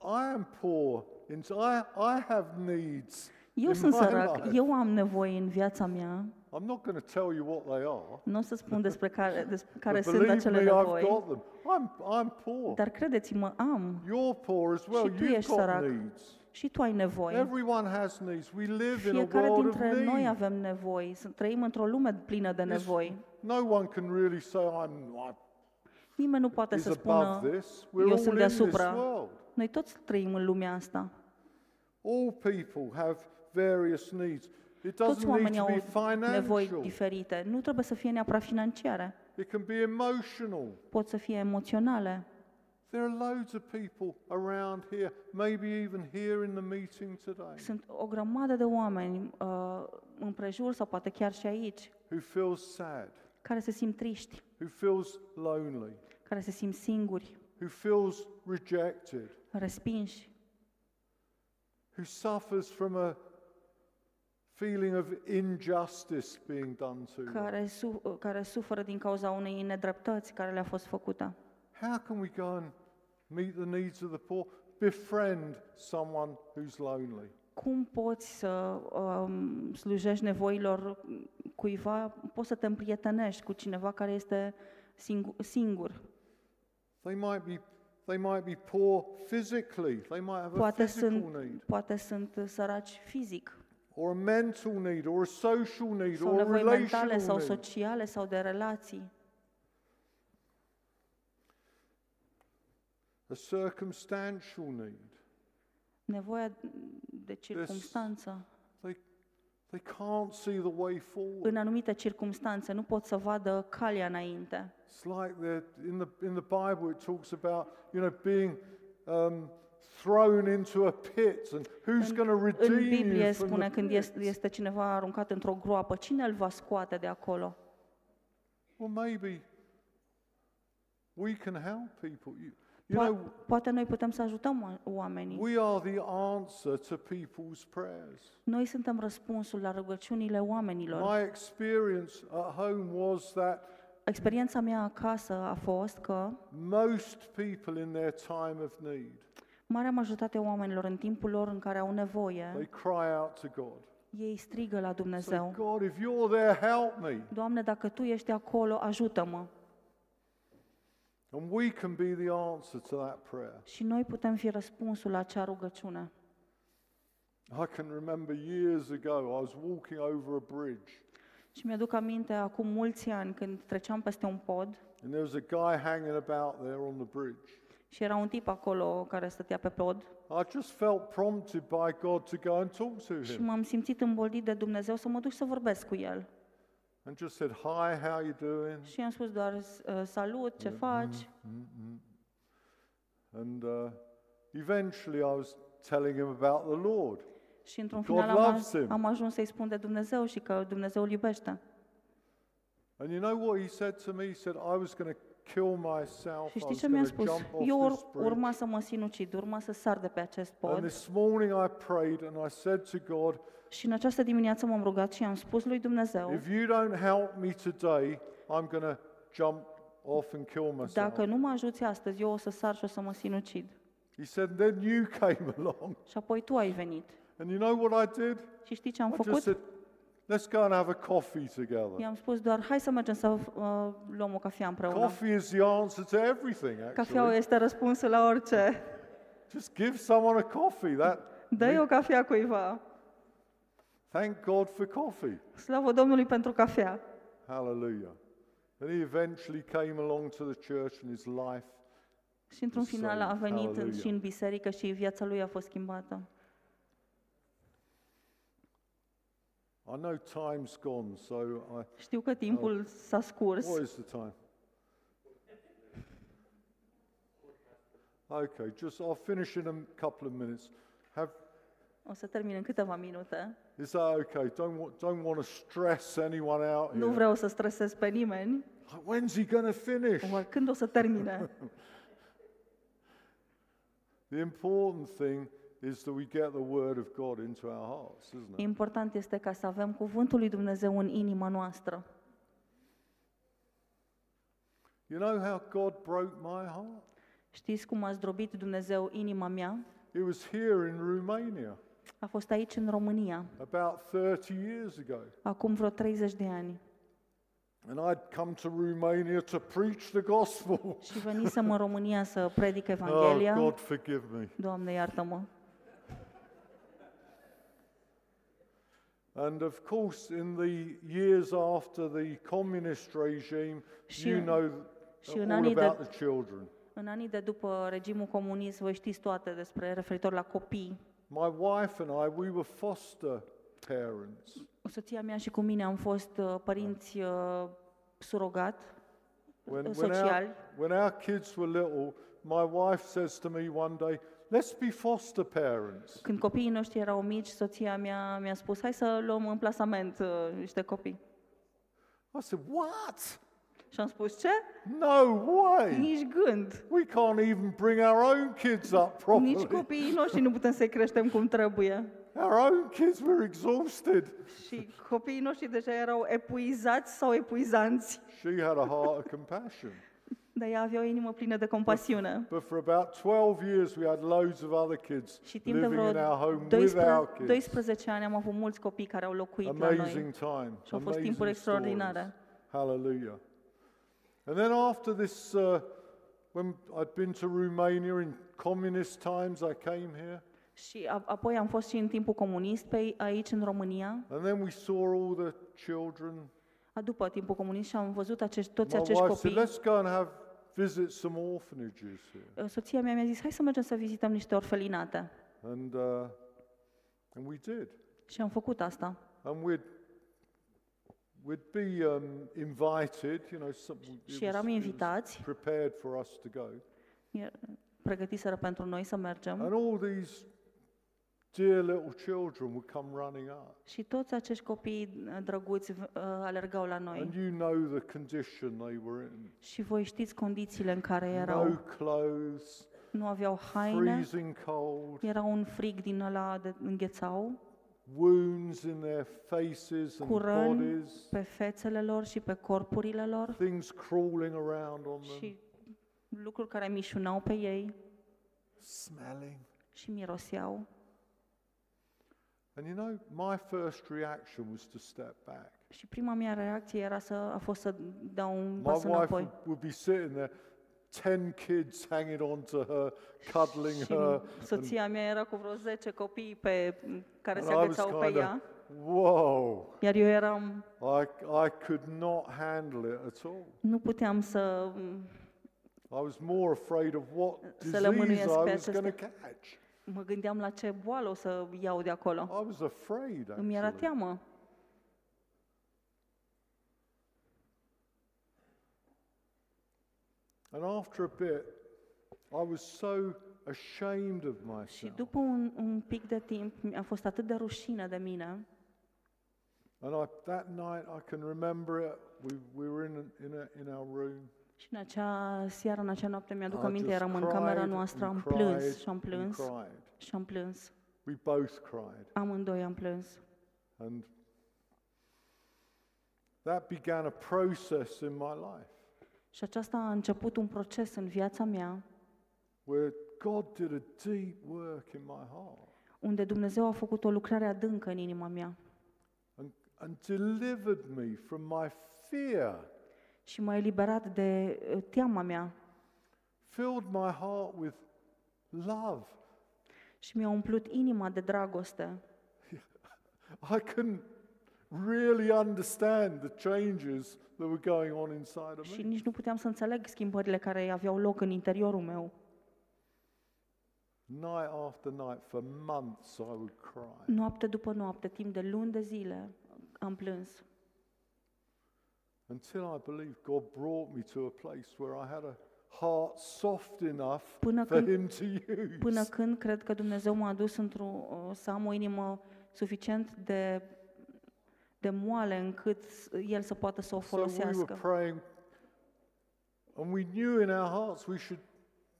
I am poor in I, I have needs. Eu in sunt my sărac, life. eu am nevoi în viața mea. I'm not going to tell you what they are. Nu o să spun despre care, despre care but sunt believe acele me, I've nevoi, got them. I'm, I'm poor. dar credeți-mă, am. You're poor as well. Și tu You've ești got sărac. needs. Și tu ai nevoi. Everyone has needs. We live in a Fiecare world of dintre noi need. avem nevoi. Să trăim într-o lume plină de This- nevoi. No one can really say I'm, I'm Nimeni nu poate is să above spună, this. We're eu all sunt in this deasupra. World. Noi toți trăim în lumea asta. All people have various needs. It Toți doesn't need oamenii to be au nevoi financial. diferite. Nu trebuie să fie neapărat financiare. It can be emotional. Pot să fie emoționale. There are loads of people around here, maybe even here in the meeting today, Sunt o grămadă de oameni uh, în prejur sau poate chiar și aici who feels sad, care se simt triști, who feels lonely, care se simt singuri, who feels rejected, respinși, who suffers from a feeling of injustice being done to them. care, su- care suferă din cauza unei nedreptăți care le-a fost făcută. How can we go and meet the needs of the poor? Befriend someone who's lonely. Cum poți să um, slujești nevoilor cuiva? Poți să te împrietenești cu cineva care este singur. singur. They might be they might be poor physically. They might have a Poate physical sunt, need poate sunt săraci fizic or a mental need or a social need sau or a nevoi mentale relational sau need. sociale sau de relații. A circumstantial need. Nevoia de circumstanță. They they can't see the way forward. În anumite circumstanțe nu pot să vadă calea înainte. It's like the, in the in the Bible it talks about you know being um, thrown into a pit and who's going to redeem În Biblie you from spune când este, este cineva aruncat într-o groapă, cine îl va scoate de acolo? Well, maybe we can help people. You, you Po- know, poate noi putem să ajutăm o- oamenii. we are the answer to people's prayers. Noi suntem răspunsul la rugăciunile oamenilor. My experience at home was that Experiența mea acasă a fost că most people in their time of need, marea majoritate a oamenilor în timpul lor în care au they nevoie, cry out to God. ei strigă la Say, Dumnezeu. God, if you're there, help me. Doamne, dacă Tu ești acolo, ajută-mă. And we can be the answer to that prayer. Și noi putem fi răspunsul la acea rugăciune. I can remember years ago, I was walking over a bridge, Și mi-aduc aminte acum mulți ani când treceam peste un pod and there was a guy hanging about there on the bridge. și era un tip acolo care stătea pe pod I just felt prompted by God to go and talk to și him. m-am simțit îmboldit de Dumnezeu să mă duc să vorbesc cu el. And just said, Hi, how you doing? Și i-am spus doar "Uh, salut, ce faci? And uh, eventually I was telling him about the Lord. Și într-un God final am, loves aj- him. am ajuns să-i spun de Dumnezeu și că Dumnezeu îl iubește. And you know what he said to me? He said, I was going to kill myself. Și I știi was ce mi-a going to spus? jump off Eu this ur- bridge. urma să mă sinucid, urma să sar de pe acest And pod. this morning I prayed and I said to God, Și în această dimineață m-am rugat și am spus lui Dumnezeu, if you don't help me today, I'm going to jump off and kill myself. dacă nu mă ajuți astăzi, eu o să sar și o să mă sinucid. He said, then you came along. Și apoi tu ai venit. And you know what I did? Și știi ce am I just făcut? said, let's go and have a coffee together. I-am spus doar, hai să mergem să uh, luăm o cafea împreună. Coffee is the answer to everything, Cafeaua actually. este răspunsul la orice. Just give someone a coffee. That Dă-i o cafea cuiva. Thank God for coffee. Slavă Domnului pentru cafea. Hallelujah. And he eventually came along to the church and his life. Și într-un final a venit Hallelujah. și în biserică și viața lui a fost schimbată. I know time's gone, so I. Știu că timpul s-a scurs. What is the time? Okay, just I'll finish in a couple of minutes. Have O să termin în câteva minute. is that okay? Don't want, don't want to stress anyone out Nu here. vreau să stresez pe nimeni. Like, When's he going to finish? Oare când o să termine? The important thing is that we get the word of God into our hearts, isn't it? Important este ca să avem cuvântul lui Dumnezeu în inima noastră. You know how God broke my heart? Știți cum a zdrobit Dumnezeu inima mea? It was here in Romania A fost aici în România, about 30 years ago. acum vreo 30 de ani. And I'd come to Romania to preach the gospel. Și venisem în România să predic Oh, Evanghelia. God, forgive me. Doamne, iartă-mă. And of course, in the years after the communist regime, Și you în- know și în all anii de- about the children. În anii de după regimul comunist, voi știți toate despre referitor la copii. My wife and I, we were foster parents. Soția mea și cu mine am fost uh, părinți uh, surogat, When, when, sociali. our, when our kids were little, my wife says to me one day, let's be foster parents. Când copiii noștri erau mici, soția mea mi-a spus, hai să luăm în plasament uh, niște copii. I said, what? Și am spus, ce? No way. Nici gând. We can't even bring our own kids up Nici properly. copiii noștri nu putem să-i creștem cum trebuie. Our own kids were exhausted. Și copiii noștri deja erau epuizați sau epuizanți. She had a heart of compassion. Dar ea avea o inimă plină de compasiune. But for about 12 years, we had loads of other kids Și timp de living vreo in our home with 12, our kids. 12 ani am avut mulți copii care au locuit la noi. Amazing time. Și au fost amazing timpuri extraordinare. stories. Hallelujah. And then after this, uh, when I'd been to Romania in communist times, I came here. Și a- apoi am fost și în timpul comunist pe aici în România, And then we saw all the children. a, după timpul comunist și am văzut acești, toți My acești wife said, copii. let's go and have visit some orphanages here. Uh, Soția mea mi-a zis, hai să mergem să vizităm niște orfelinate. And, uh, and we did. Și am făcut asta. And we'd, we'd be um, invited, you know, some, it Și eram was- it was invitați, prepared for us to go. e- pregătiseră pentru noi să mergem. And all these dear little children would come running up. Și toți acești copii uh, drăguți uh, alergau la And noi. you know the condition they were in. Și voi știți condițiile în care No erau. clothes, Nu aveau haine, freezing cold, era un frig din ăla de înghețau, wounds in their faces and cu răni bodies, pe fețele lor și pe corpurile lor things crawling around on them, și lucruri care mișunau pe ei smelling. și miroseau. And you know, my first reaction was to step back. Și prima mea reacție era să, a fost să dau un My pas wife înapoi. would, would be sitting there, 10 kids hanging on to her, cuddling Și her. soția mea era cu vreo 10 copii pe, care se And I was agățau pe kinda, ea, Whoa, iar eu eram, I, I could not handle it at all. nu puteam să, I was more afraid of what Să le disease mânuiesc I pe was acestea. going to catch. mă gândeam la ce boală o să iau de acolo. I was afraid, Îmi era actually. teamă. And after a bit, I was so ashamed of Și myself. după un, un pic de timp, mi-a fost atât de rușine de mine. And I, that night, I can remember it. We, we were in, in, a, in our room. Și în acea seară, în acea noapte, mi-aduc aminte, eram în camera noastră, am plâns și am plâns și am plâns. We both cried. Amândoi am plâns. And that began a process in my life Și aceasta a început un proces în viața mea, where God did a deep work in my heart. unde Dumnezeu a făcut o lucrare adâncă în inima mea. And, and delivered me from my fear, și m-a eliberat de uh, teama mea filled my heart with love. și mi-a umplut inima de dragoste. I couldn't really understand the changes that were going on inside of Și me. nici nu puteam să înțeleg schimbările care aveau loc în interiorul meu. Night after night, for months, I would cry. Noapte după noapte, timp de luni de zile, am plâns. Until I believe God brought me to a place where I had a heart soft enough Până for când- Him to use. Până când cred că Dumnezeu m-a adus într-o, uh, să am o inimă suficient de, de moale încât s- El să poată să o So we were folosească. praying, and we knew in our hearts we should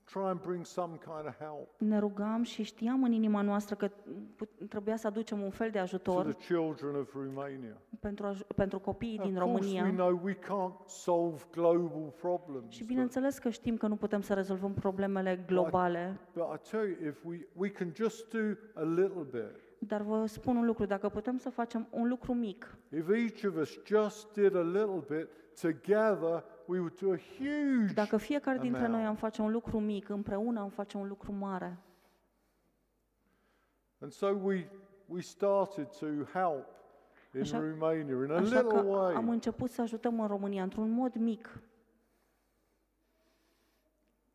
try and bring some kind of help Ne rugam și știam în inima noastră că put- trebuia să aducem un fel de to ajutor the children of Romania. pentru, aj- pentru copiii din of course, we România. know we can't solve global problems, Și but, bineînțeles că știm că nu putem să rezolvăm problemele globale, but I tell you, if we, we can just do a little bit, dar vă spun un lucru, dacă putem să facem un lucru mic, if each of us just did a little bit together, we would do a huge dacă fiecare dintre amount. noi am face un lucru mic, împreună am face un lucru mare. And so we, we started to help in Așa- Romania in a Așa little că way. am început să ajutăm în România într-un mod mic.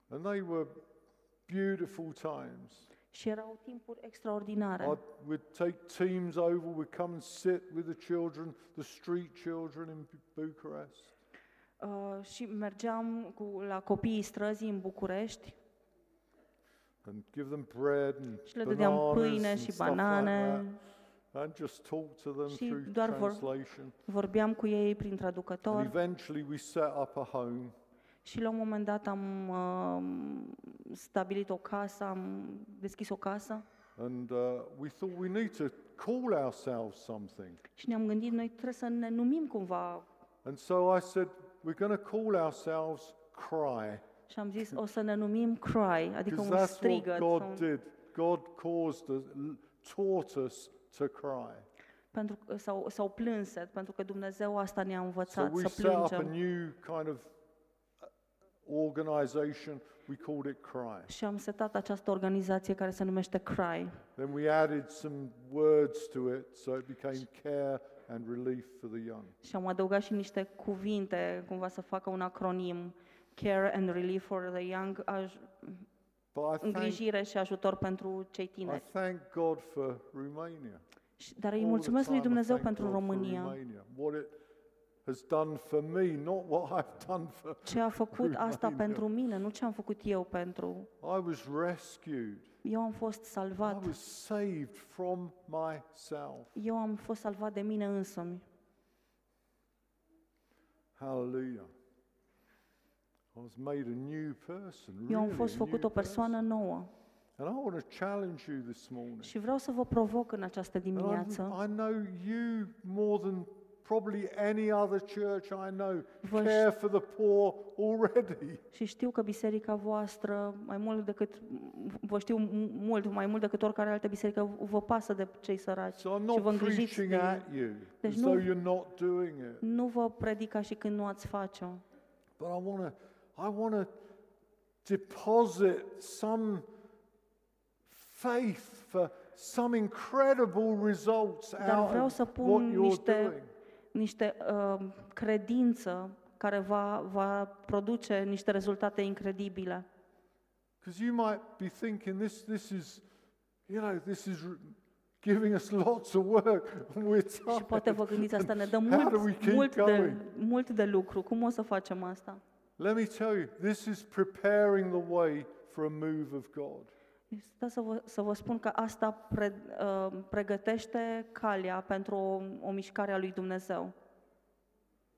And they were beautiful times. Și erau timpuri extraordinare. I'd, we'd take teams over, we'd come and sit with the children, the street children in Bu- Bucharest. Uh, și mergeam cu, la copiii străzii în București and give them bread and și le dădeam bananas pâine and și stuff like banane. that, and just talk to them Și through doar vor- translation. Vorbeam cu ei prin And traducător eventually we set up a home și la un moment dat am uh, stabilit o casă, am deschis o casă and uh, we thought we need to call ourselves something. și ne-am gândit, noi trebuie să ne numim cumva. And so I said, we're going to call ourselves Cry. Și am zis, o să ne numim Cry, adică Because un that's what strigăt. sau God un- did. God caused us, taught us to cry. Pentru, că- sau, sau plânset, pentru că Dumnezeu asta ne-a So învățat, we să set up a plângem. new kind of uh, organization. We called it Cry. Și am setat această organizație care se numește Cry. Then we added some words to it so it became care and relief for the young. Și am adăugat și niște cuvinte, cumva să facă un acronim, Care and Relief for the Young, aj- But I thank, îngrijire și ajutor pentru cei I tineri. thank God for Romania. Și- Dar îi All the mulțumesc lui time I Dumnezeu thank pentru God for România. Ce a făcut asta România. pentru mine, nu ce am făcut eu pentru. I was rescued. Eu am fost I salvat. was saved from myself. Eu am fost salvat de mine însămi. Hallelujah. I was made a new person. Eu am really fost a făcut new o persoană person. nouă. And I want to challenge you this morning. Și vreau să vă provoc în această And dimineață. I, I know you more than probably any other church I know care for the poor already. Și știu că biserica voastră, mai mult decât, vă știu mult, mai mult decât oricare altă biserică, vă pasă de cei săraci So I'm și not vă îngrijiți de at ei. you Deci as nu- though you're not doing it. Nu vă predic ca și când nu ați face-o, But I want to I want to deposit some faith for some incredible results Dar out vreau of what you're niște, doing. Niște uh, credință care va, va produce niște rezultate incredibile. Because you might be thinking this this is you know this is r- giving us lots of work and we're Și poate tired. vă gândiți, asta ne dă How do we mult, keep mult, de, going? mult de lucru. Cum o să facem asta? Let me tell you, this is preparing the way for a move of God. Stă să vă, să vă spun că asta pre, uh, pregătește calea pentru o, o mișcare a lui Dumnezeu.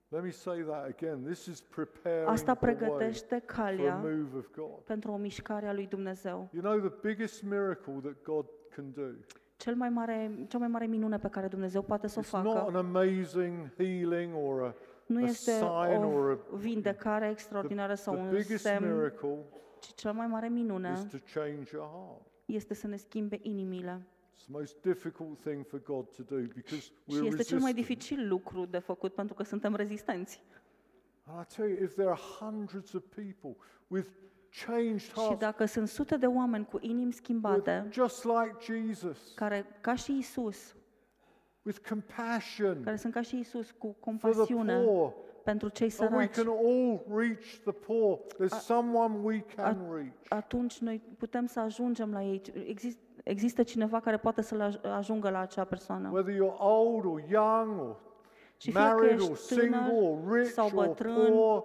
Let me say that again. This is preparing Asta the way pregătește for a calea move of God. pentru o mișcare a lui Dumnezeu. You know the biggest miracle that God can do. Cel mai mare, cea mai mare minune pe care Dumnezeu poate să o It's not facă an amazing healing or a nu a este sign or o vindecare extraordinară sau the un biggest semn, miracle ci cea mai mare minune is to change your heart. este să ne schimbe inimile. It's the most difficult thing for God to do because Și we're este cel mai resistant. dificil lucru de făcut pentru că suntem rezistenți. And I tell you, if there are hundreds of people with changed Și hearts, dacă sunt sute de oameni cu inimi schimbate, with, just like Jesus, care, ca și Isus, with compassion care sunt ca și Isus, cu for the compasiune poor, pentru cei and we săraci, can all reach the poor. There's someone we can reach. atunci noi putem să ajungem la ei. Exist, există cineva care poate să aj- ajungă la acea persoană. Whether you're old or young or Și fie că married or ești single tânăr or rich sau or bătrân, poor,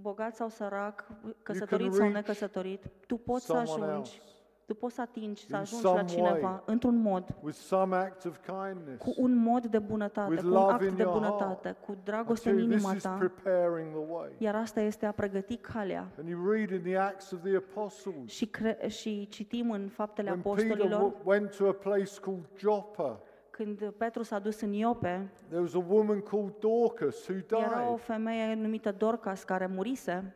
bogat sau sărac, căsătorit sau reach necăsătorit, tu poți să someone ajungi, else tu poți să atingi, să in ajungi some la cineva way. într-un mod, with some act of kindness. cu un mod de bunătate, With cu un love act in de your bunătate, cu I dragoste tell în you, this inima is ta, preparing the way. iar asta este a pregăti calea. And you read in the Acts of the Apostles, Și, cre- și citim în faptele when Peter apostolilor, w- went to a place called Joppa, când Petru s-a dus în Iope, there was a woman called Dorcas who era o died. femeie numită Dorcas care murise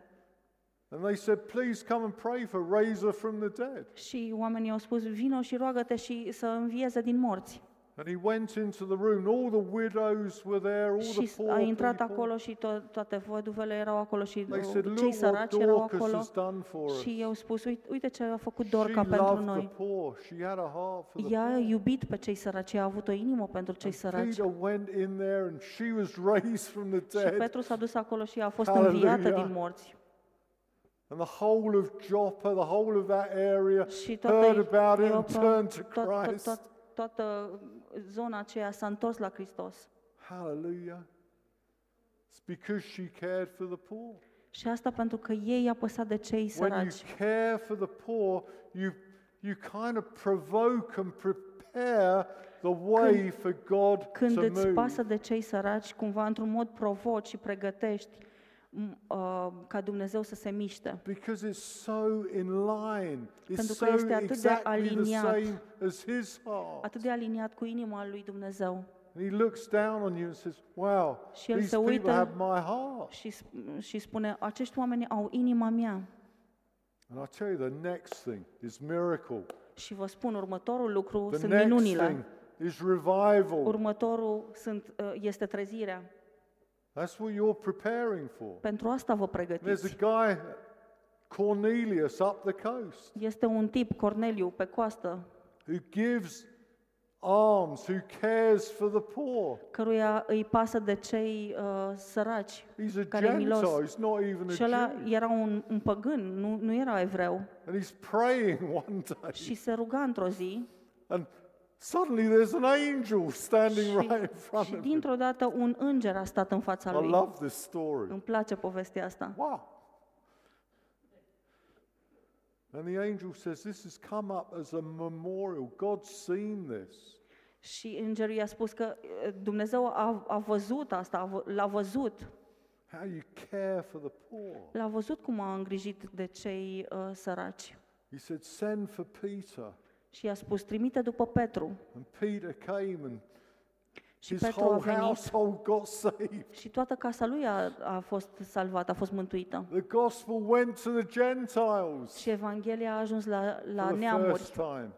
And they said, Please come and pray for her, raise her from the dead. și oamenii au spus, vino și roagă-te și să învieze din morți. And he went into the room, and all the widows were there, all Și the poor a intrat people. acolo și to- toate văduvele erau acolo și They said, cei Look what săraci erau Dorcas acolo. has done for us. Și eu spus, uite, uite ce a făcut She Dorca pentru loved the noi. poor. She had a heart for the Ea a poor. iubit pe cei săraci, a avut o inimă pentru cei săraci. Peter went in there and she was raised from the Și dead. Petru s-a dus acolo și a fost Hallelujah. înviată din morți. And the whole of Joppa, the whole of that area, Și heard toată, about it and Iopa, turned to tot, tot, Christ. tot, toată zona aceea s-a întors la Hristos. Hallelujah. It's because she cared for the poor. Și asta pentru că ei i-a păsat de cei When you săraci. care for the poor, you, you kind of provoke and prepare the way for God Când to îți move. pasă de cei săraci, cumva într-un mod provoci și pregătești m, uh, ca Dumnezeu să se miște. Because it's so in line. It's Pentru so că este atât de exactly the aliniat. same as His heart. Atât de aliniat cu inima lui Dumnezeu. And He looks down on you and says, Wow, Și El these se people uită have my heart. și, sp- și spune, acești oameni au inima mea. And I tell you, the next thing is miracle. Și vă spun, următorul lucru The sunt next minunile. thing is revival. Următorul sunt, uh, este trezirea. That's what you're preparing for. Pentru asta vă There's pregătiți. a guy, Cornelius, up the coast, Este un tip, Corneliu, pe coastă, who gives alms, who cares for the poor. căruia îi pasă de cei uh, săraci, He's a care e milos. Gentile, he's not even Și a ăla Jew. era un, un păgân, nu, nu era evreu. And he's praying one day, Și se ruga într-o zi and suddenly there's an angel standing și, right in front și of him. dintr-o dată un înger a stat în fața I lui. love this story. Îmi place povestea asta. Wow. And the angel says, This has come up as a memorial. God's seen this. Și îngerul i-a spus că uh, Dumnezeu a, a văzut asta, a vă- l-a văzut. How you care for the poor. L-a văzut cum a îngrijit de cei uh, săraci. He said, Send for Peter. Și i-a spus, trimite după Petru. And Peter came, and Și his Petru a whole venit household got saved. și toată casa lui a, a fost salvată, a fost mântuită. The gospel went to the Gentiles Și Evanghelia a ajuns la, la for the neamuri first time.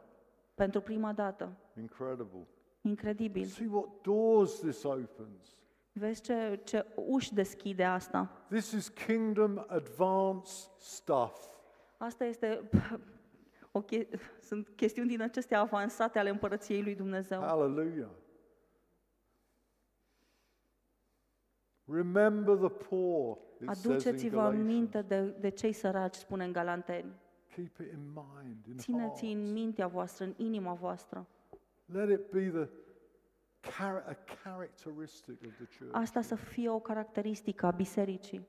pentru prima dată. Incredible. Incredibil. See what doors this opens. Vezi ce, ce uși deschide asta? This is kingdom advance stuff. Asta este o che- sunt chestiuni din acestea avansate ale împărăției lui Dumnezeu. Hallelujah. Remember the poor, it says in Aduceți-vă Galatians. aminte de, de cei săraci, spune în Galanteni. Keep it in mind, in Țineți în heart. mintea voastră, în inima voastră. Let it be the char- a characteristic of the church. Asta să fie o caracteristică a bisericii.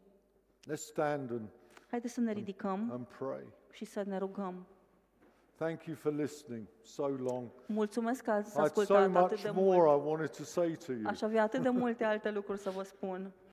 Let's stand and, Haideți să ne ridicăm and pray. și să ne rugăm. Thank you for listening so long. Mulțumesc că ați I had so ascultat atât much de more mult. I wanted to say to you. Aș avea atât de multe alte lucruri să vă spun.